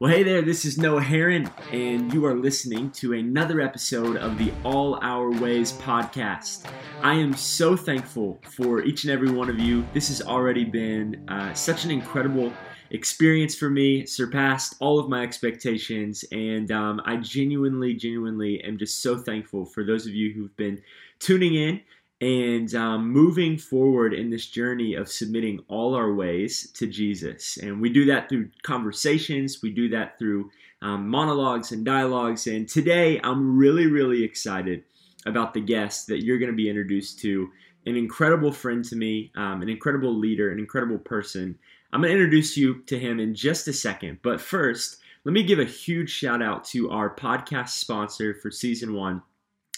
Well, hey there, this is Noah Herron, and you are listening to another episode of the All Our Ways podcast. I am so thankful for each and every one of you. This has already been uh, such an incredible experience for me, surpassed all of my expectations, and um, I genuinely, genuinely am just so thankful for those of you who've been tuning in and um, moving forward in this journey of submitting all our ways to Jesus. And we do that through conversations, we do that through um, monologues and dialogues. And today, I'm really, really excited about the guest that you're going to be introduced to. An incredible friend to me, um, an incredible leader, an incredible person. I'm going to introduce you to him in just a second. But first, let me give a huge shout out to our podcast sponsor for season one.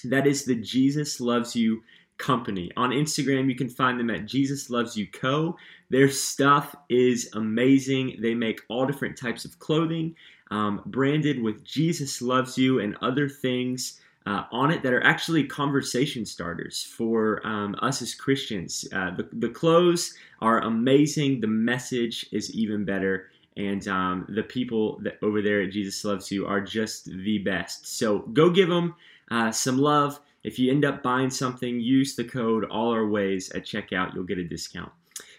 That is the Jesus Loves You company. On Instagram, you can find them at Jesus Loves You Co. Their stuff is amazing. They make all different types of clothing, um, branded with Jesus Loves You and other things. Uh, on it that are actually conversation starters for um, us as Christians. Uh, the, the clothes are amazing. The message is even better. And um, the people that over there at Jesus Loves You are just the best. So go give them uh, some love. If you end up buying something, use the code All Our Ways at checkout. You'll get a discount.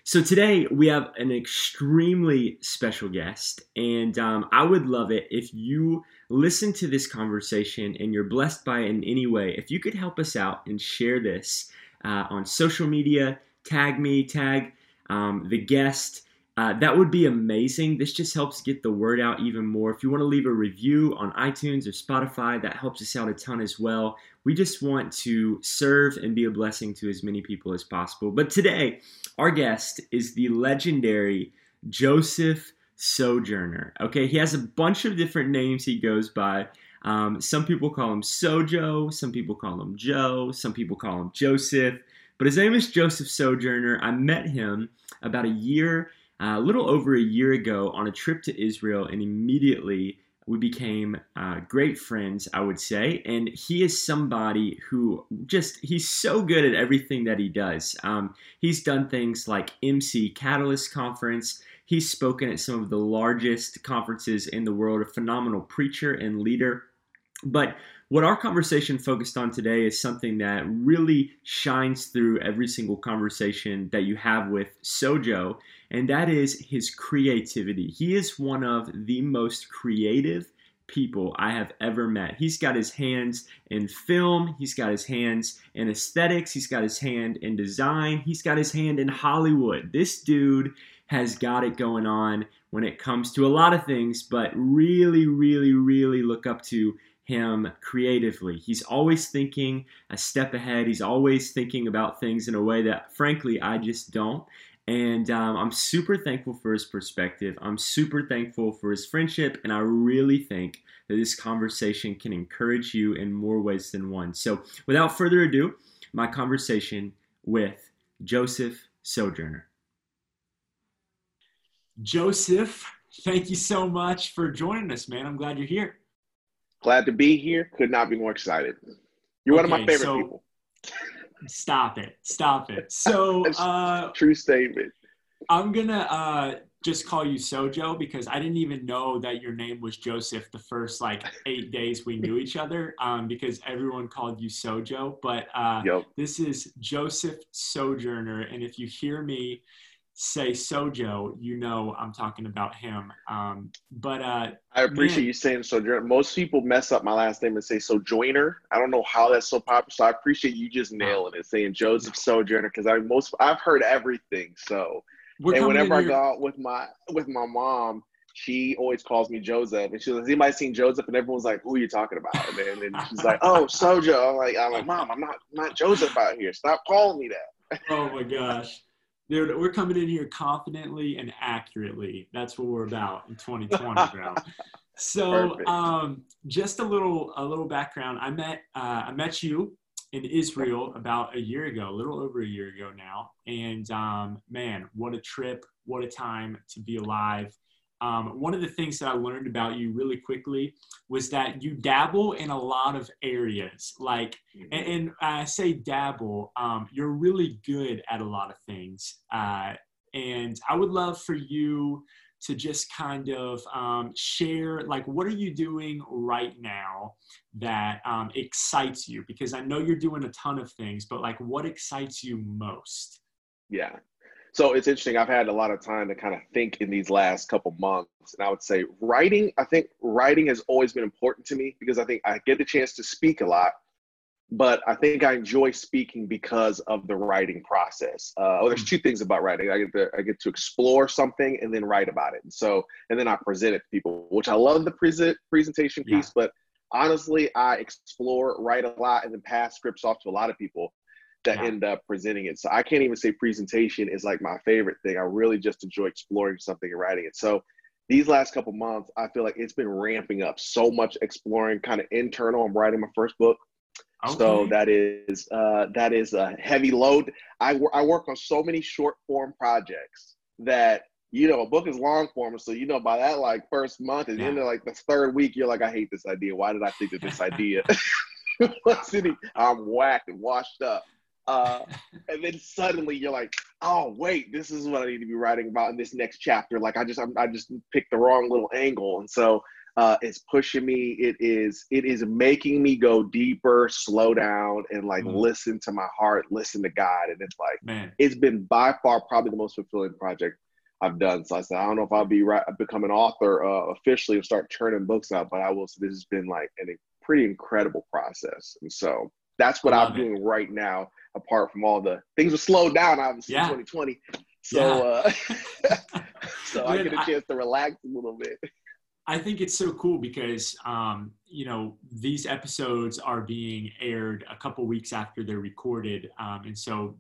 So today we have an extremely special guest, and um, I would love it if you listen to this conversation and you're blessed by it in any way. If you could help us out and share this uh, on social media, tag me, tag um, the guest. Uh, that would be amazing. This just helps get the word out even more. If you want to leave a review on iTunes or Spotify, that helps us out a ton as well. We just want to serve and be a blessing to as many people as possible. But today, our guest is the legendary Joseph Sojourner. Okay, he has a bunch of different names he goes by. Um, some people call him Sojo, some people call him Joe, some people call him Joseph. But his name is Joseph Sojourner. I met him about a year uh, a little over a year ago on a trip to Israel, and immediately we became uh, great friends, I would say. And he is somebody who just, he's so good at everything that he does. Um, he's done things like MC Catalyst Conference. He's spoken at some of the largest conferences in the world, a phenomenal preacher and leader. But what our conversation focused on today is something that really shines through every single conversation that you have with Sojo, and that is his creativity. He is one of the most creative people I have ever met. He's got his hands in film, he's got his hands in aesthetics, he's got his hand in design, he's got his hand in Hollywood. This dude has got it going on when it comes to a lot of things, but really, really, really look up to him creatively. He's always thinking a step ahead. He's always thinking about things in a way that, frankly, I just don't. And um, I'm super thankful for his perspective. I'm super thankful for his friendship. And I really think that this conversation can encourage you in more ways than one. So, without further ado, my conversation with Joseph Sojourner. Joseph, thank you so much for joining us, man. I'm glad you're here. Glad to be here. Could not be more excited. You're okay, one of my favorite so, people. Stop it. Stop it. So, uh, true statement. I'm going to uh, just call you Sojo because I didn't even know that your name was Joseph the first like eight days we knew each other um, because everyone called you Sojo. But uh, yep. this is Joseph Sojourner. And if you hear me, say Sojo, you know I'm talking about him. Um, but uh, I appreciate man, you saying Sojourner. Most people mess up my last name and say Sojourner. I don't know how that's so popular. So I appreciate you just nailing it, saying Joseph Sojourner, because I most I've heard everything. So and whenever I go out with my with my mom, she always calls me Joseph, and she says, "Anybody seen Joseph?" And everyone's like, "Who are you talking about?" And then she's like, "Oh, Sojo." I'm like, "I'm like, Mom, I'm not I'm not Joseph out here. Stop calling me that." oh my gosh they're, we're coming in here confidently and accurately. That's what we're about in 2020, bro. so, um, just a little a little background. I met uh, I met you in Israel about a year ago, a little over a year ago now, and um, man, what a trip! What a time to be alive! Um, one of the things that I learned about you really quickly was that you dabble in a lot of areas. Like, mm-hmm. and, and, I say dabble, um, you're really good at a lot of things. Uh, and I would love for you to just kind of um, share like what are you doing right now that um, excites you because i know you're doing a ton of things but like what excites you most yeah so it's interesting i've had a lot of time to kind of think in these last couple months and i would say writing i think writing has always been important to me because i think i get the chance to speak a lot but I think I enjoy speaking because of the writing process. Uh, oh, there's two things about writing. I get to I get to explore something and then write about it. And so and then I present it to people, which I love the present presentation piece. Yeah. But honestly, I explore, write a lot, and then pass scripts off to a lot of people that yeah. end up presenting it. So I can't even say presentation is like my favorite thing. I really just enjoy exploring something and writing it. So these last couple months, I feel like it's been ramping up so much exploring kind of internal. I'm writing my first book Okay. So that is uh, that is a heavy load. I, I work on so many short form projects that you know a book is long form, so you know by that like first month and yeah. then like the third week, you're like, I hate this idea. Why did I think of this idea? I'm whacked and washed up. Uh, and then suddenly you're like, oh wait, this is what I need to be writing about in this next chapter. Like I just I'm, I just picked the wrong little angle, and so uh, it's pushing me. It is it is making me go deeper, slow down, and like mm. listen to my heart, listen to God. And it's like Man. it's been by far probably the most fulfilling project I've done. So I said I don't know if I'll be right, become an author uh, officially and start churning books out, but I will. say this has been like a pretty incredible process, and so that's what I'm it. doing right now. Apart from all the things were slowed down, obviously, yeah. 2020. So, yeah. uh, so I get a chance I, to relax a little bit. I think it's so cool because um, you know these episodes are being aired a couple weeks after they're recorded, um, and so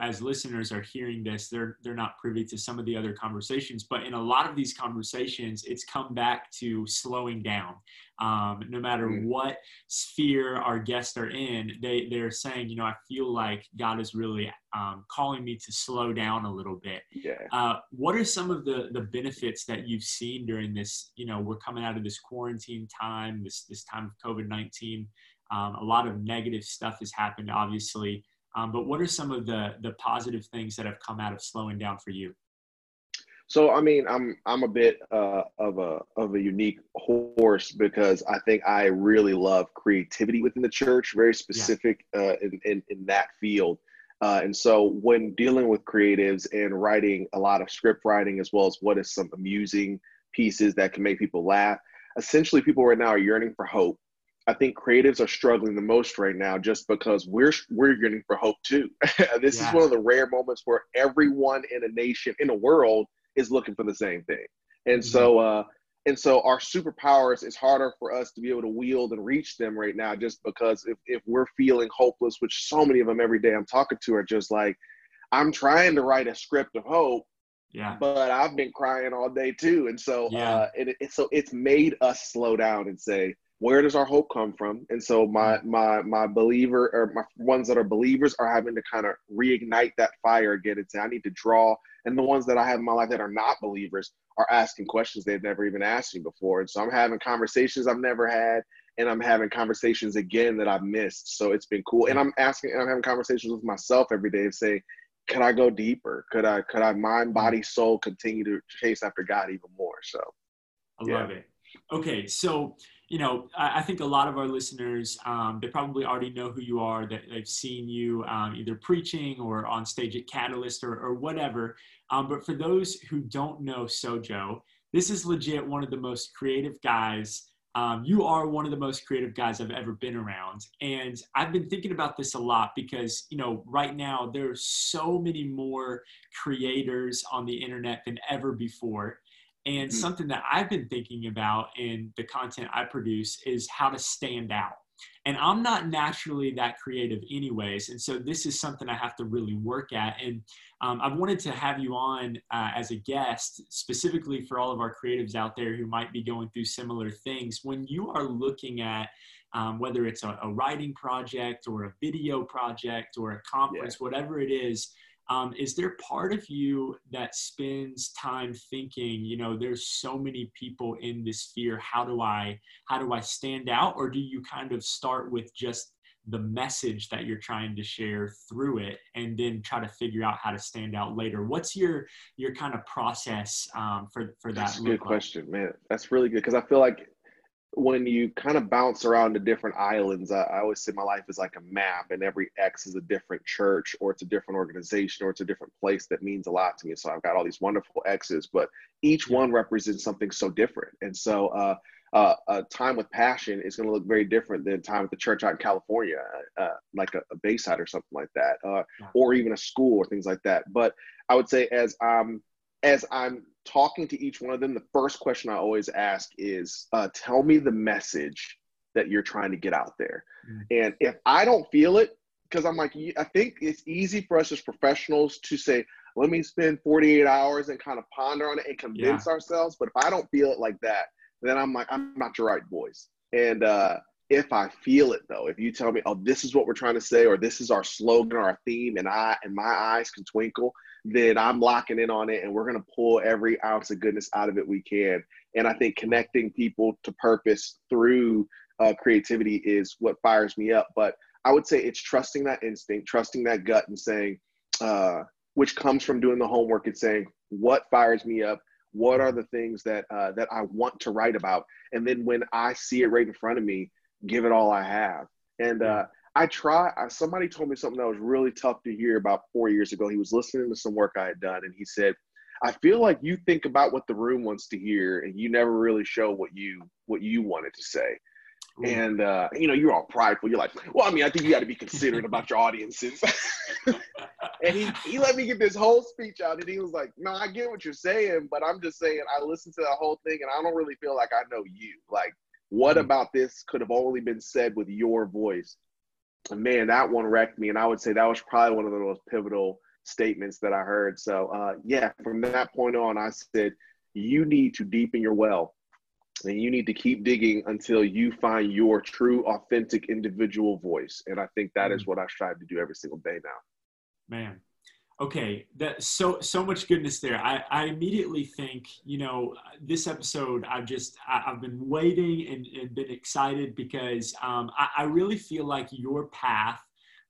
as listeners are hearing this, they're they're not privy to some of the other conversations. But in a lot of these conversations, it's come back to slowing down. Um, no matter mm-hmm. what sphere our guests are in, they they're saying, you know, I feel like God is really um, calling me to slow down a little bit. Yeah. Uh, what are some of the the benefits that you've seen during this? You know, we're coming out of this quarantine time, this this time of COVID nineteen. Um, a lot of negative stuff has happened, obviously. Um, but what are some of the the positive things that have come out of slowing down for you? So I mean, I'm I'm a bit uh, of a of a unique horse because I think I really love creativity within the church, very specific yeah. uh, in, in in that field. Uh, and so when dealing with creatives and writing a lot of script writing as well as what is some amusing pieces that can make people laugh, essentially people right now are yearning for hope. I think creatives are struggling the most right now just because we're we're yearning for hope too. this yeah. is one of the rare moments where everyone in a nation in a world is looking for the same thing. And mm-hmm. so, uh, and so our superpowers is harder for us to be able to wield and reach them right now just because if, if we're feeling hopeless, which so many of them every day I'm talking to are just like, I'm trying to write a script of hope, yeah. But I've been crying all day too. And so yeah. uh it, it, so it's made us slow down and say, where does our hope come from? And so my mm. my my believer or my ones that are believers are having to kind of reignite that fire again and say, I need to draw. And the ones that I have in my life that are not believers are asking questions they've never even asked me before. And so I'm having conversations I've never had, and I'm having conversations again that I've missed. So it's been cool. And I'm asking, and I'm having conversations with myself every day and saying, could I go deeper? Could I could I mind, mm. body, soul continue to chase after God even more? So I love it. Okay, so you know, I, I, think a lot of our listeners, um, they probably already know who you are, that they've seen you um, either preaching or on stage at Catalyst or, or whatever. Um, but for those who don't know Sojo, this is legit one of the most creative guys. Um, you are one of the most creative guys I've ever been around. And I've been thinking about this a lot because, you know, right now there are so many more creators on the internet than ever before. And mm-hmm. something that I've been thinking about in the content I produce is how to stand out. And I'm not naturally that creative, anyways. And so this is something I have to really work at. And um, I've wanted to have you on uh, as a guest, specifically for all of our creatives out there who might be going through similar things. When you are looking at um, whether it's a, a, writing project or a video project or a conference, yeah. whatever it is, um, is there part of you that spends time thinking you know there's so many people in this sphere how do i how do i stand out? Or do you kind of start with just the message that you're trying to share through it and then try to figure out how to stand out later? What's your your kind of process um, for for that that's a good question man. That's really good because i feel like when you kind of bounce around to different islands, I, I, always say my life is like a map, and every X is a different church, or it's a different organization, or it's a different place that means a lot to me. So I've got all these wonderful X's, but each one represents something so different. And so, uh, uh, a time with passion is going to look very different than time at the church out in California, uh, like a, a, Bayside or something like that, uh, or even a school or things like that. But I would say as I'm as I'm talking to each one of them, the first question I always ask is, uh, "Tell me the message that you're trying to get out there." Mm-hmm. And if I don't feel it, because I'm like, I think it's easy for us as professionals to say, "Let me spend 48 hours and kind of ponder on it and convince yeah. ourselves." But if I don't feel it like that, then I'm like, I'm not your right voice. And uh, if I feel it though, if you tell me, "Oh, this is what we're trying to say," or "This is our slogan or our theme," and I and my eyes can twinkle, then I'm locking in on it and we're to pull every ounce of goodness out of it we can. And I think connecting people to purpose through uh, creativity is what fires me up. But I would say it's trusting that instinct, trusting that gut, and saying, uh, which comes from doing the homework and saying, what fires me up? What are the things that uh, that I want to write about? And then when I see it right in front of me, give it all I have. And uh, I try. Somebody told me something that was really tough to hear about four years ago. He was listening to some work I had done, and he said, "I feel like you think about what the room wants to hear, and you never really show what you what you wanted to say." Ooh. And uh, you know, you're all prideful. You're like, "Well, I mean, I think you got to be considerate about your audiences." and he he let me get this whole speech out, and he was like, "No, I get what you're saying, but I'm just saying I listened to that whole thing, and I don't really feel like I know you. Like, what mm-hmm. about this could have only been said with your voice?" And man, that one wrecked me. And I would say that was probably one of the most pivotal statements that I heard. So, uh, yeah, from that point on, I said, you need to deepen your well and you need to keep digging until you find your true, authentic individual voice. And I think that is mm. what I strive to do every single day now. Man, okay that so so much goodness there i i immediately think you know this episode i've just I, have been waiting and, and been excited because um, I, I really feel like your path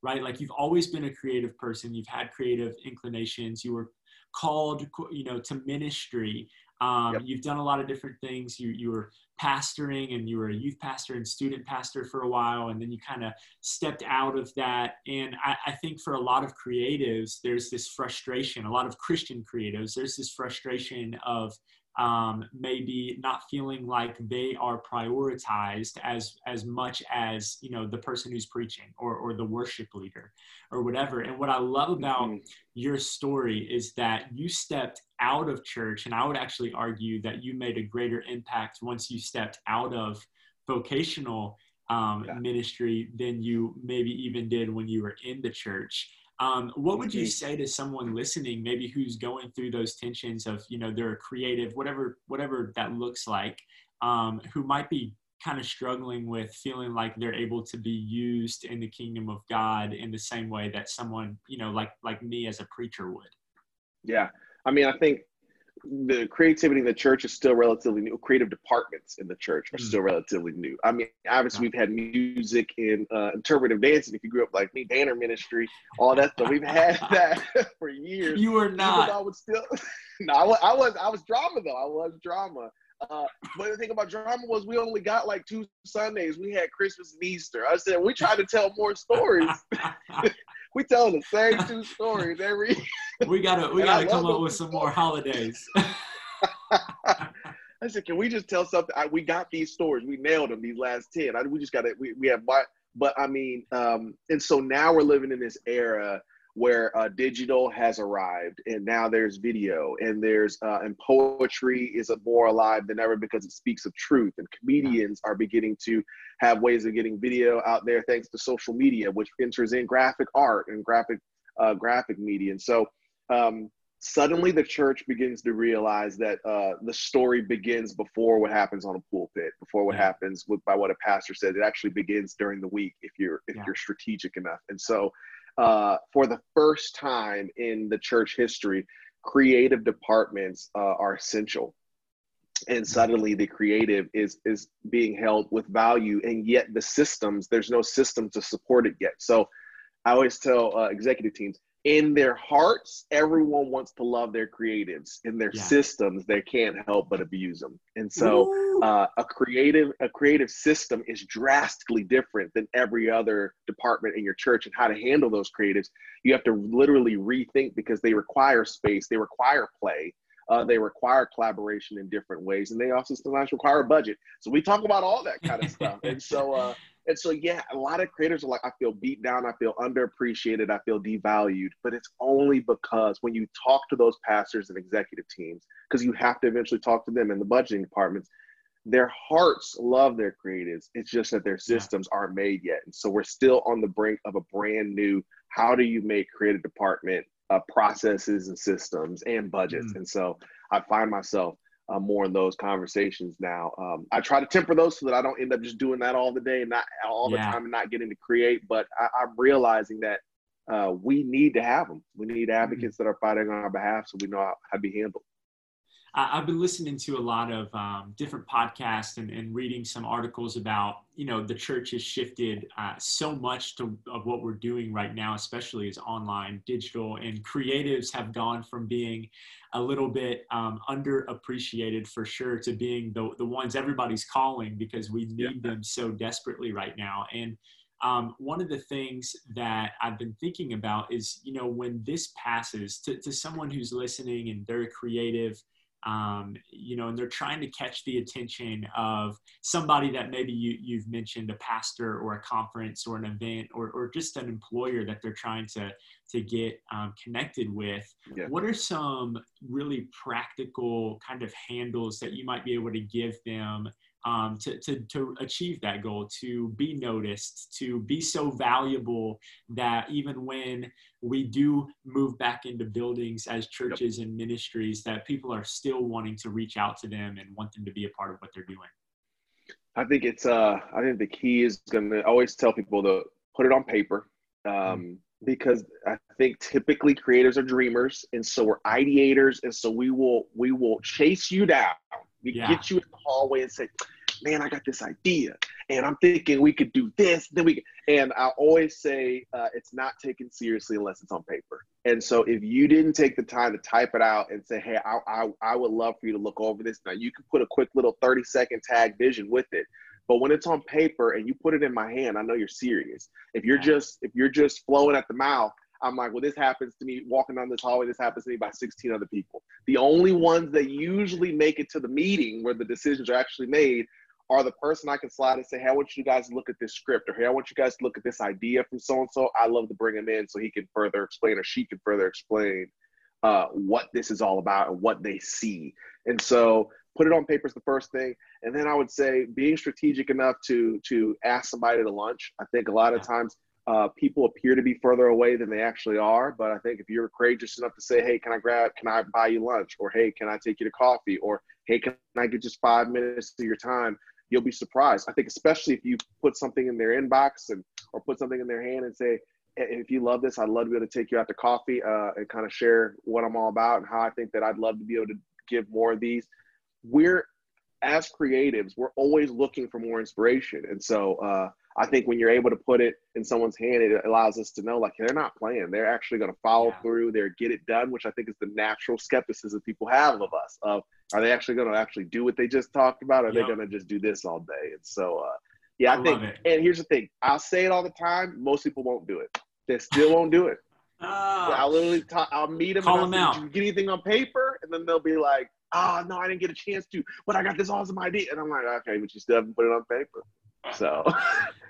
right like you've always been a creative person you've had creative inclinations you were called you know to ministry um, yep. You've done a lot of different things. You, you were pastoring and you were a youth pastor and student pastor for a while, and then you kind of stepped out of that. And I, I think for a lot of creatives, there's this frustration, a lot of Christian creatives, there's this frustration of um, maybe not feeling like they are prioritized as as much as you know the person who's preaching or or the worship leader or whatever and what i love about mm-hmm. your story is that you stepped out of church and i would actually argue that you made a greater impact once you stepped out of vocational um, yeah. ministry than you maybe even did when you were in the church um, what would you say to someone listening, maybe who's going through those tensions of, you know, they're a creative, whatever, whatever that looks like, um, who might be kind of struggling with feeling like they're able to be used in the kingdom of God in the same way that someone, you know, like like me as a preacher would. Yeah, I mean, I think the creativity in the church is still relatively new. Creative departments in the church are mm. still relatively new. I mean, obviously we've had music and uh, interpretive dancing. If you grew up like me, Banner Ministry, all that stuff, we've had that for years. You were not. I would still. no, I was, I was. I was drama though. I was drama. Uh, but the thing about drama was we only got like two Sundays. We had Christmas and Easter. I said we tried to tell more stories. we tell the same two stories every. we gotta we gotta come up with some more holidays. I said, can we just tell something? I, we got these stories. We nailed them. These last ten. I, we just got to. We, we have. But I mean, um, and so now we're living in this era where uh, digital has arrived and now there's video and there's uh, and poetry is more alive than ever because it speaks of truth and comedians are beginning to have ways of getting video out there thanks to social media which enters in graphic art and graphic uh, graphic media and so um, suddenly the church begins to realize that uh, the story begins before what happens on a pulpit before what yeah. happens with by what a pastor said it actually begins during the week if you're if yeah. you're strategic enough and so uh, for the first time in the church history, creative departments uh, are essential. And suddenly the creative is is being held with value, and yet the systems there's no system to support it yet. So I always tell uh, executive teams in their hearts, everyone wants to love their creatives. In their yeah. systems, they can't help but abuse them. And so, uh, a creative a creative system is drastically different than every other department in your church. And how to handle those creatives, you have to literally rethink because they require space, they require play, uh, they require collaboration in different ways, and they also sometimes require a budget. So we talk about all that kind of stuff. And so, uh, and so, yeah, a lot of creators are like, I feel beat down, I feel underappreciated, I feel devalued. But it's only because when you talk to those pastors and executive teams, because you have to eventually talk to them in the budgeting departments, their hearts love their creatives. It's just that their systems aren't made yet. And so we're still on the brink of a brand new how do you make creative department uh, processes and systems and budgets. Mm. And so I find myself uh, more in those conversations now. Um, I try to temper those so that I don't end up just doing that all the day and not all the yeah. time and not getting to create. But I, am realizing that uh, we need to have them. We need mm-hmm. advocates mm-hmm. that are fighting on our behalf so we know how, how to be handled. I've been listening to a lot of um, different podcasts and, and, reading some articles about, you know, the church has shifted uh, so much to, of what we're doing right now, especially as online, digital, and creatives have gone from being a little bit um, underappreciated for sure to being the, the ones everybody's calling because we need yeah. them so desperately right now. And um, one of the things that I've been thinking about is, you know, when this passes to, to someone who's listening and they're creative, um, you know, and they're trying to catch the attention of somebody that maybe you, you've mentioned, a pastor or a conference or an event or, or just an employer that they're trying to, to get um, connected with. Yeah. What are some really practical kind of handles that you might be able to give them um, to, to, to achieve that goal, to be noticed, to be so valuable that even when we do move back into buildings as churches yep. and ministries, that people are still wanting to reach out to them and want them to be a part of what they're doing. I think it's, uh, I think the key is going to always tell people to put it on paper. Um, mm because I think typically creators are dreamers and so we're ideators and so we will we will chase you down we yeah. get you in the hallway and say, man, I got this idea. And I'm thinking we could do this. Then we, and I always say uh, it's not taken seriously unless it's on paper. And so if you didn't take the time to type it out and say, hey, I, I, I would love for you to look over this. Now you can put a quick little 30 second tag vision with it. But when it's on paper and you put it in my hand, I know you're serious. If you're just if you're just flowing at the mouth, I'm like, well, this happens to me walking down this hallway. This happens to me by 16 other people. The only ones that usually make it to the meeting where the decisions are actually made are the person I can slide and say, hey, I want you guys to look at this script, or hey, I want you guys to look at this idea from so and so. I love to bring him in so he can further explain or she can further explain uh, what this is all about and what they see. And so put it on paper is the first thing. And then I would say being strategic enough to to ask somebody to lunch. I think a lot of times uh, people appear to be further away than they actually are. But I think if you're courageous enough to say, "Hey, can I grab? Can I buy you lunch?" or "Hey, can I take you to coffee?" or "Hey, can I get just five minutes of your time?" You'll be surprised. I think especially if you put something in their inbox and or put something in their hand and say, "If you love this, I'd love to be able to take you out to coffee uh, and kind of share what I'm all about and how I think that I'd love to be able to give more of these." We're as creatives, we're always looking for more inspiration, and so. Uh, I think when you're able to put it in someone's hand, it allows us to know like they're not playing. They're actually going to follow yeah. through. They're get it done, which I think is the natural skepticism people have of us. Of are they actually going to actually do what they just talked about? Or are yep. they going to just do this all day? And so, uh, yeah, I, I think. And here's the thing: I'll say it all the time. Most people won't do it. They still won't do it. Oh. I'll literally talk, I'll meet them. Call and them say, out. get anything on paper? And then they'll be like, "Oh no, I didn't get a chance to, but I got this awesome idea." And I'm like, "Okay, but you still haven't put it on paper." So,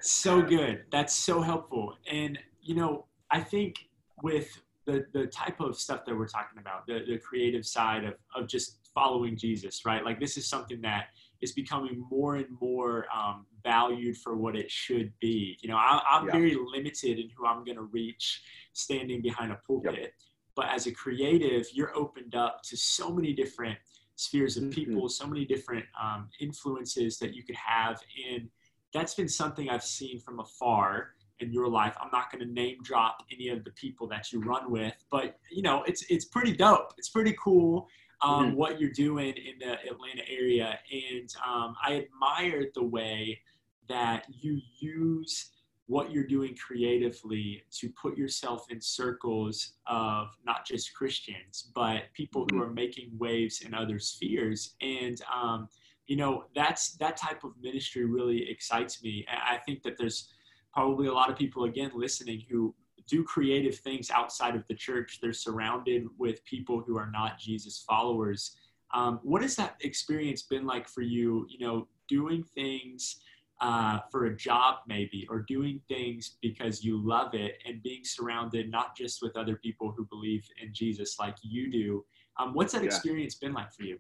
so good. That's so helpful. And, you know, I think with the, the type of stuff that we're talking about, the, the creative side of, of just following Jesus, right? Like this is something that is becoming more and more um, valued for what it should be. You know, I, am yeah. very limited in who I'm going to reach standing behind a pulpit. Yep. But as a creative, you're opened up to so many different spheres of mm-hmm. people, mm-hmm. so many different um, influences that you could have in – that's been something I've seen from afar. in your life. I'm not going to name drop any of the people that you run with, but you know, it's it's pretty dope. It's pretty cool um, mm-hmm. what you're doing in the Atlanta area, and um, I admire the way that you use what you're doing creatively to put yourself in circles of not just Christians, but people mm-hmm. who are making waves in other spheres. And um, you know, that's that type of ministry really excites me. I think that there's probably a lot of people again listening who do creative things outside of the church. They're surrounded with people who are not Jesus followers. Um, what has that experience been like for you? You know, doing things uh, for a job maybe, or doing things because you love it, and being surrounded not just with other people who believe in Jesus like you do. Um, what's that yeah. experience been like for you?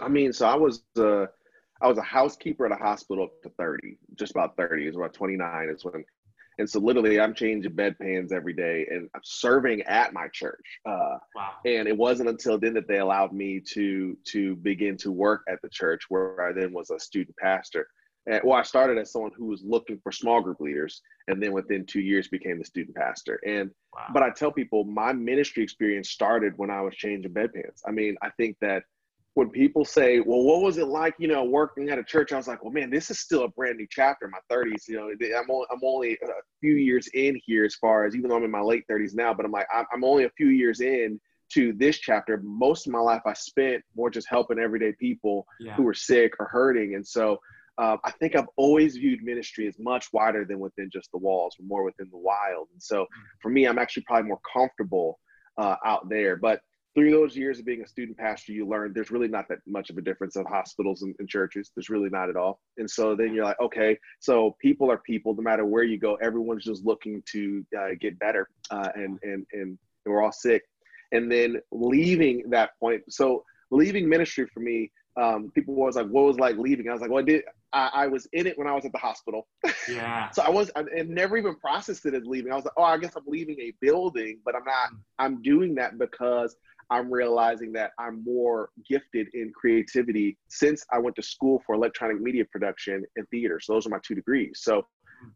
I mean, so I was uh, I was a housekeeper at a hospital up to thirty, just about thirty. Is about twenty nine is when and so literally, I'm changing bedpans every day, and I'm serving at my church. Uh, wow! And it wasn't until then that they allowed me to to begin to work at the church, where I then was a student pastor. And, well, I started as someone who was looking for small group leaders, and then within two years became the student pastor. And wow. but I tell people my ministry experience started when I was changing bedpans. I mean, I think that when people say, "Well, what was it like, you know, working at a church?" I was like, "Well, man, this is still a brand new chapter in my 30s. You know, I'm only, I'm only a few years in here as far as even though I'm in my late 30s now, but I'm like, I'm only a few years in to this chapter. Most of my life I spent more just helping everyday people yeah. who were sick or hurting, and so." Uh, I think I've always viewed ministry as much wider than within just the walls, more within the wild. And so, mm. for me, I'm actually probably more comfortable uh, out there. But through those years of being a student pastor, you learn there's really not that much of a difference of hospitals and, and, churches. There's really not at all. And so then you're like, okay, so people are people. No matter where you go, everyone's just looking to uh, get better, uh, and and and we're all sick. And then leaving that point, so leaving ministry for me, um, people was like, what was like leaving? I was like, well, I did. I, I was in it when I was at the hospital. Yeah. so I was, I, I never even processed it as leaving. I was like, oh, I guess I'm leaving a building, but I'm not. I'm doing that because I'm realizing that I'm more gifted in creativity since I went to school for electronic media production and theater. So those are my two degrees. So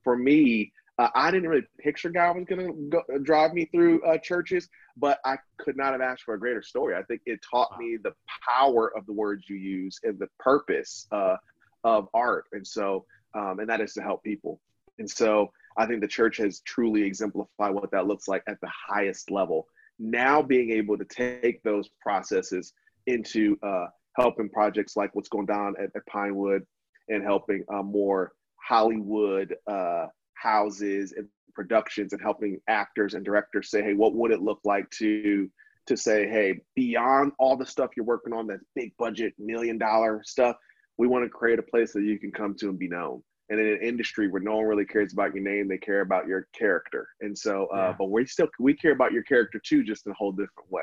for me, uh, I didn't really picture God was going to uh, drive me through uh, churches, but I could not have asked for a greater story. I think it taught me the power of the words you use and the purpose uh, of art. And so, um, and that is to help people. And so I think the church has truly exemplified what that looks like at the highest level now being able to take those processes into uh, helping projects like what's going down at, at Pinewood and helping uh, more Hollywood uh, houses and productions and helping actors and directors say, hey, what would it look like to to say, hey, beyond all the stuff you're working on, that's big budget, million dollar stuff, we want to create a place that you can come to and be known and in an industry where no one really cares about your name they care about your character and so uh, yeah. but we still we care about your character too just in a whole different way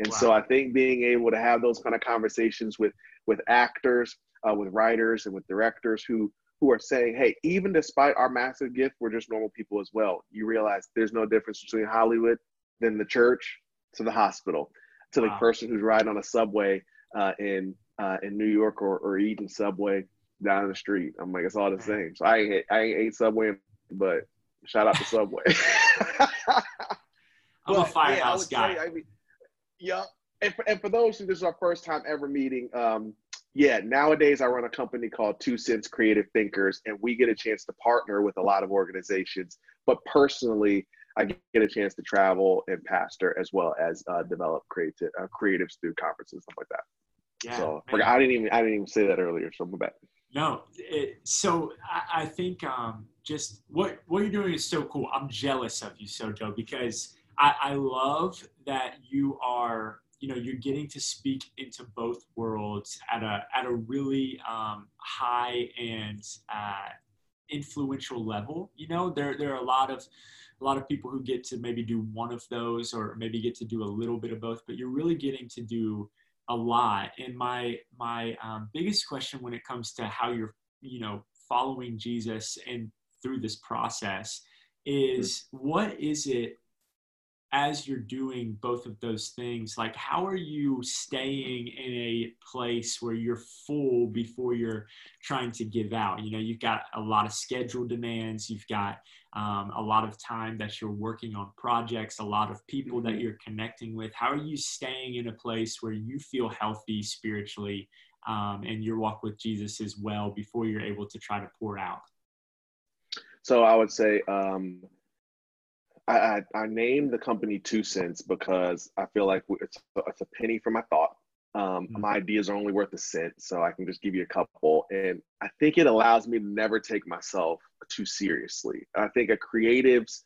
and wow. so i think being able to have those kind of conversations with with actors uh, with writers and with directors who who are saying hey even despite our massive gift we're just normal people as well you realize there's no difference between hollywood than the church to the hospital to wow. the person who's riding on a subway uh, in uh, in new york or, or eating subway down the street. I'm like, it's all the same. So I ain't I ain't ate Subway, but shout out to Subway. I'm but, a firehouse yeah, guy. I mean, yeah, and for, and for those who this is our first time ever meeting, um, yeah, nowadays I run a company called Two Cents Creative Thinkers, and we get a chance to partner with a lot of organizations. But personally, I get a chance to travel and pastor as well as uh, develop creative uh, creatives through conferences stuff like that. Yeah, so I didn't even I didn't even say that earlier, so I'm back. No, it, so I, I think um, just what what you're doing is so cool. I'm jealous of you, Sojo, because I, I love that you are you know you're getting to speak into both worlds at a at a really um, high and uh, influential level. You know, there there are a lot of a lot of people who get to maybe do one of those or maybe get to do a little bit of both, but you're really getting to do a lot. And my my um, biggest question when it comes to how you're you know following Jesus and through this process is mm-hmm. what is it as you're doing both of those things, like how are you staying in a place where you're full before you're trying to give out? You know, you've got a lot of schedule demands, you've got um, a lot of time that you're working on projects, a lot of people that mm-hmm. you're connecting with. How are you staying in a place where you feel healthy spiritually um, and your walk with Jesus as well before you're able to try to pour out? So I would say, um, I, I, named the company Two Cents because I feel like it's, it's a penny for my thought. Um, mm-hmm. My ideas are only worth a cent, so I can just give you a couple. And I think it allows me to never take myself too seriously. I think a creative's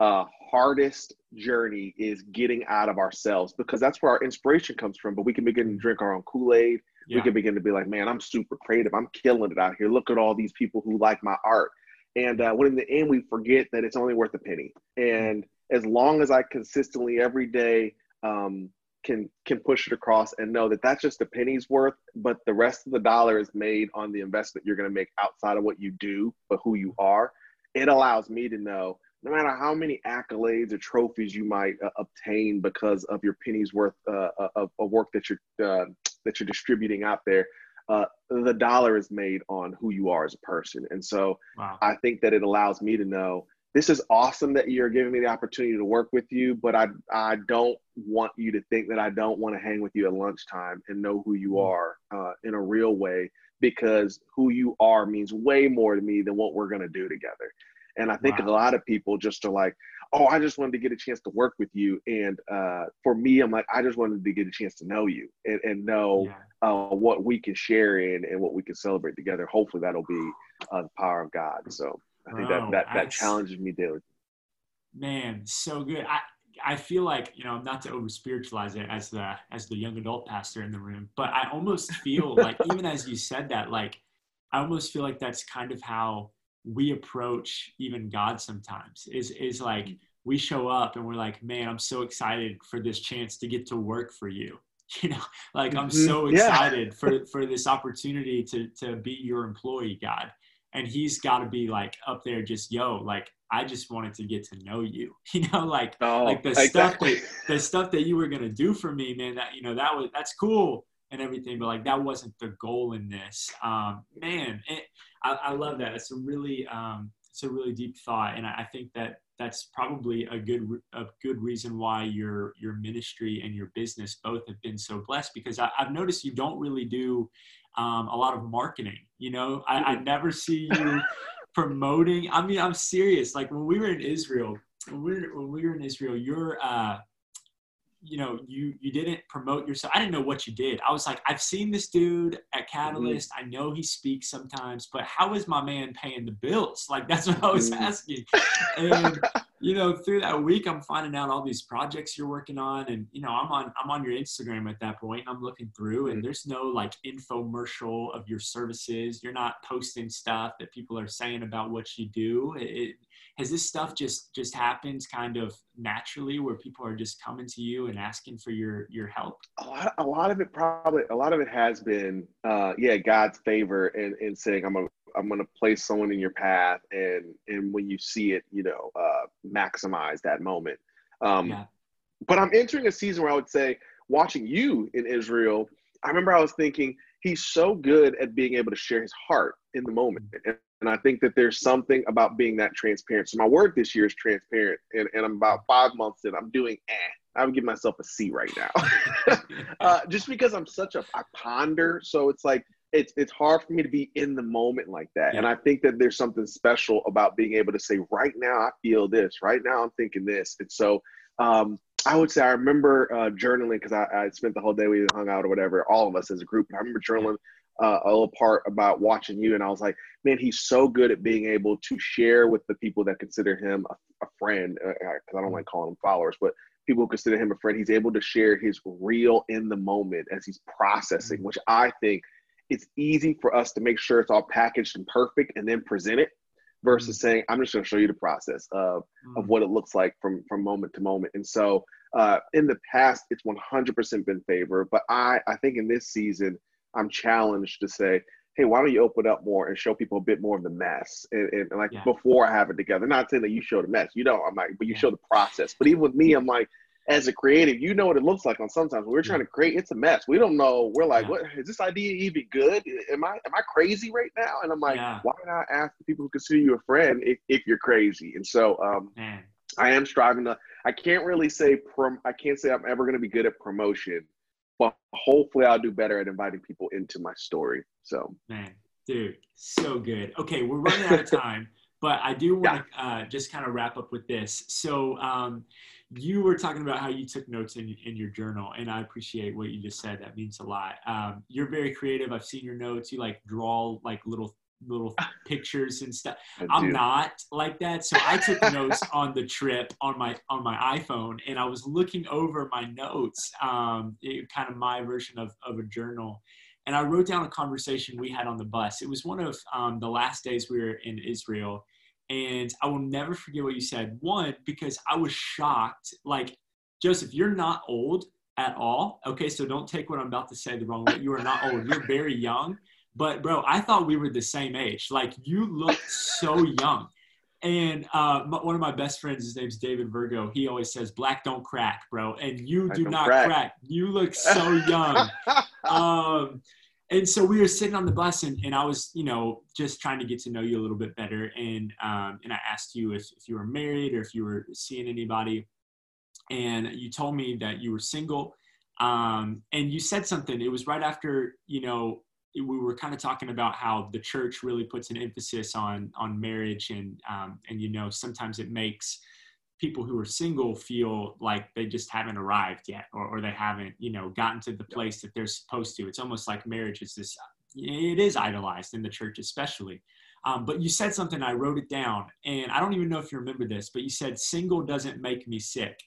uh, hardest journey is getting out of ourselves because that's where our inspiration comes from. But we can begin to drink our own Kool Aid. Yeah. We can begin to be like, man, I'm super creative. I'm killing it out here. Look at all these people who like my art. And uh, when in the end, we forget that it's only worth a penny. And as long as I consistently every day um, can can push it across and know that that's just a penny's worth, but the rest of the dollar is made on the investment you're going to make outside of what you do, but who you are. It allows me to know no matter how many accolades or trophies you might uh, obtain because of your penny's worth uh, uh of, of, work that you're uh, that you're distributing out there, uh, the dollar is made on who you are as a person. And so wow. I think that it allows me to know this is awesome that you're giving me the opportunity to work with you, but I, I don't want you to think that I don't want to hang with you at lunchtime and know who you mm-hmm. are uh, in a real way because who you are means way more to me than what we're going to do together. And I think wow. a lot of people just are like, oh, I just wanted to get a chance to work with you. And uh, for me, I'm like, I just wanted to get a chance to know you and, and know yeah. uh, what we can share in and what we can celebrate together. Hopefully, that'll be uh, the power of God. So I think that that, that challenges me daily. Man, so good. I, I feel like you know not to over spiritualize it as the as the young adult pastor in the room, but I almost feel like even as you said that, like I almost feel like that's kind of how we approach even God sometimes is is like mm. we show up and we're like, man, I'm so excited for this chance to get to work for you. You know, like I'm mm-hmm. so excited yeah. for for this opportunity to to be your employee, God. And he's got to be like up there, just yo, like I just wanted to get to know you. You know, like oh, like the exactly. stuff that the stuff that you were gonna do for me, man. That you know that was that's cool and everything, but like that wasn't the goal in this. Um, man, it, I, I, love that. It's a really um, it's a really deep thought, and I, I think that that's probably a good a good reason why your your ministry and your business both have been so blessed because I, have noticed you don't really do um, a lot of marketing. You know, I, I never see you promoting. I mean, I'm serious. Like when we were in Israel, when we were, when we were in Israel, your uh, you know you you didn't promote yourself i didn't know what you did i was like i've seen this dude at mm-hmm. catalyst mm-hmm. i know he speaks sometimes but how is my man paying the bills like that's what i was mm-hmm. asking and you know through that week i'm finding out all these projects you're working on and you know i'm on i'm on your instagram at that point i'm looking through and mm-hmm. there's no like infomercial of your services. You're not posting stuff that people are saying about what you do. It, has this stuff just just happened kind of naturally where people are just coming to you and asking for your your help? A lot, a lot of it probably a lot of it has been uh yeah god's favor and in saying i'm a i'm going to place someone in your path and and when you see it you know uh maximize that moment um yeah. but i'm entering a season where i would say watching you in israel i remember i was thinking he's so good at being able to share his heart in the moment and and I think that there's something about being that transparent. So my work this year is transparent, and, and I'm about five months in. I'm doing eh. I would give myself a C right now, uh, just because I'm such a I ponder. So it's like it's it's hard for me to be in the moment like that. Yeah. And I think that there's something special about being able to say, right now I feel this, right now I'm thinking this. And so um, I would say I remember uh, journaling because I, I, spent the whole day we hung out or whatever, all of us as a group. I remember journaling uh, a little part about watching you, and I was like, man, he's so good at being able to share with the people that consider him a, a friend. Because uh, I don't like calling them followers, but people who consider him a friend. He's able to share his real in the moment as he's processing, which I think it's easy for us to make sure it's all packaged and perfect and then present it versus mm-hmm. saying i'm just going to show you the process of, mm-hmm. of what it looks like from from moment to moment and so uh, in the past it's 100% been favor but i i think in this season I'm challenged to say, hey, why don't you open up more and show people a bit more of the mess? And, and, and like yeah. before I have it together, not saying that you show the mess, you don't, I'm like, but you yeah. show the process. But even with me, I'm like, as a creative, you know what it looks like on sometimes we're trying to create, it's a mess. We don't know. We're like, what is this idea even good? Am I am I crazy right now? And I'm like, why not ask the people who consider you a friend if, if you're crazy? And so um Man. I am striving to I can't really say prom I can't say I'm ever gonna be good at promotion but hopefully I'll do better at inviting people into my story. So, man, dude, so good. Okay, we're running out of time, but I do want to yeah. uh, just kind of wrap up with this. So, um, you were talking about how you took notes in, in your journal, and I appreciate what you just said. That means a lot. Um, you're very creative. I've seen your notes. You like draw like little little pictures and stuff. I'm not like that. So I took notes on the trip on my on my iPhone and I was looking over my notes, um, it, kind of my version of, of a journal. And I wrote down a conversation we had on the bus. It was one of um, the last days we were in Israel. And I will never forget what you said. One, because I was shocked. Like, Joseph, you're not old at all. Okay, so don't take what I'm about to say the wrong way. You are not old. You're very young but bro, I thought we were the same age. Like you look so young. And uh, one of my best friends, his name's David Virgo. He always says, "Black don't crack, bro," and you do not crack. crack. You look so young. um, and so we were sitting on the bus, and, and I was, you know, just trying to get to know you a little bit better. And um, and I asked you if, if you were married or if you were seeing anybody, and you told me that you were single. Um, and you said something. It was right after, you know, we were kind of talking about how the church really puts an emphasis on on marriage and um, and you know sometimes it makes people who are single feel like they just haven't arrived yet or, or they haven't you know gotten to the place that they're supposed to it's almost like marriage is this it is idolized in the church especially um, but you said something i wrote it down and i don't even know if you remember this but you said single doesn't make me sick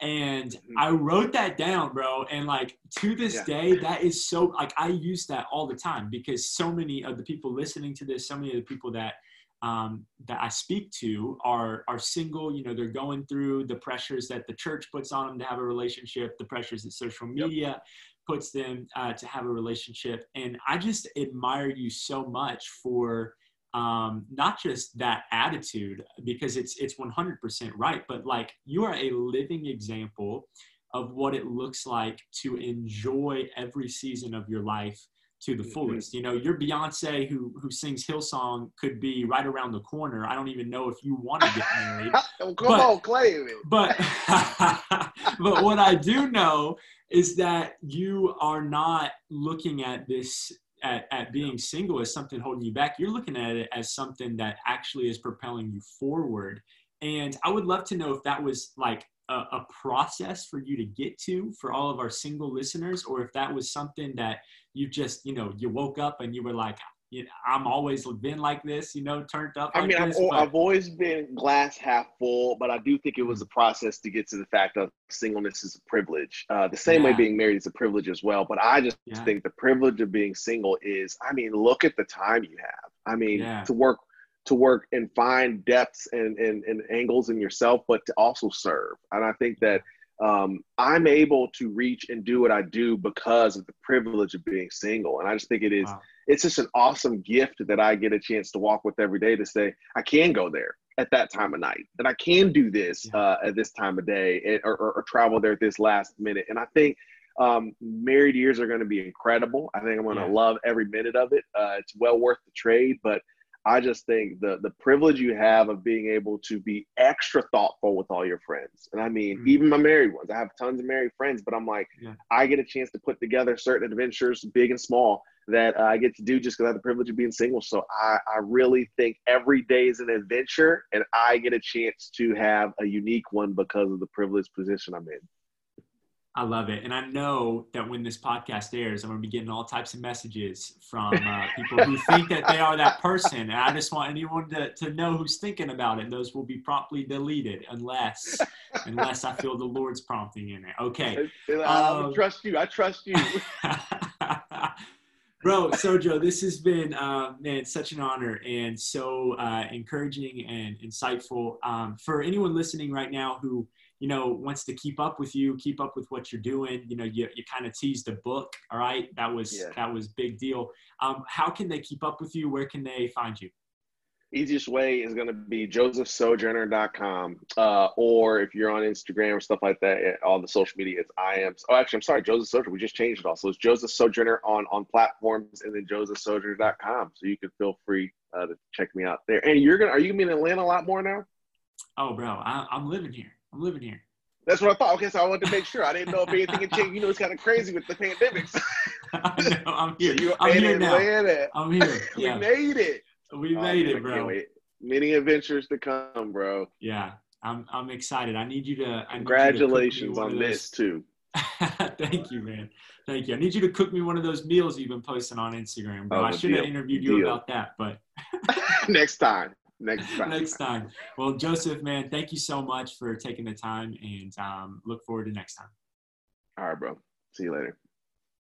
and mm-hmm. I wrote that down, bro. And like to this yeah. day, that is so like I use that all the time because so many of the people listening to this, so many of the people that um, that I speak to are are single. You know, they're going through the pressures that the church puts on them to have a relationship, the pressures that social media yep. puts them uh, to have a relationship. And I just admire you so much for um, not just that attitude because it's it's 100% right but like you are a living example of what it looks like to enjoy every season of your life to the fullest. You know, your Beyonce who who sings Hillsong could be right around the corner. I don't even know if you want to get married. Come but, on, claim it. But but what I do know is that you are not looking at this at, at being single as something holding you back. You're looking at it as something that actually is propelling you forward. And I would love to know if that was like a, a, process for you to get to for all of our single listeners, or if that was something that you just, you know, you woke up and you were like, you know, I'm always been like this, you know, turned up. I mean, I've. I've always been glass half full, but I do think it was a process to get to the fact of singleness is a privilege. Uh, the same yeah. way being married is a privilege as well. But I just yeah. think the privilege of being single is, I mean, look at the time you have. I mean, yeah. to work to work and find depths and, and, and angles in yourself, but to also serve. And I think that um, I'm able to reach and do what I do because of the privilege of being single. And I just think it is, wow. it's just an awesome gift that I get a chance to walk with every day to say, I can go there at that time of night, that I can do this yeah. uh, at this time of day and, or, or, or, travel there at this last minute. And I think um, married years are going to be incredible. I think I'm going to yeah. love every minute of it. Uh, it's well worth the trade, but I just think the the privilege you have of being able to be extra thoughtful with all your friends. And I mean, mm-hmm. even my married ones. I have tons of married friends, but I'm like, yeah. I get a chance to put together certain adventures, big and small, that uh, I get to do just because I have the privilege of being single. So I, I really think every day is an adventure, and I get a chance to have a unique one because of the privileged position I'm in. I love it. And I know that when this podcast airs, I'm going to be getting all types of messages from uh, people who think that they are that person. And I just want anyone to, to know who's thinking about it. Those will be promptly deleted unless unless I feel the Lord's prompting in it. Okay. I, I um, trust you. I trust you. Bro, Sojo, this has been uh, man such an honor and so uh, encouraging and insightful. Um, for anyone listening right now who you know wants to keep up with you, keep up with what you're doing, you know, you, you kind of teased a book. All right, that was yeah. that was big deal. Um, how can they keep up with you? Where can they find you? Easiest way is going to be josephsojourner.com uh, or if you're on instagram or stuff like that all the social media it's i am oh actually i'm sorry joseph sojourner we just changed it all so it's joseph sojourner on on platforms and then josephsojourner.com so you can feel free uh, to check me out there and you're gonna are you gonna be in atlanta a lot more now oh bro I, i'm living here i'm living here that's what I thought. Okay, so I wanted to make sure. I didn't know if anything had changed. You know, it's kind of crazy with the pandemics. I know. I'm here. So I'm here now. I'm here. Yeah. we made it. We oh, made man, it, bro. Many adventures to come, bro. Yeah, I'm I'm excited. I need you to. I Congratulations to on this too. Thank you, man. Thank you. I need you to cook me one of those meals you've been posting on Instagram, bro. Oh, I should have interviewed you deal. about that, but next time. Next time. next time. Well, Joseph, man, thank you so much for taking the time, and um, look forward to next time. All right, bro. See you later.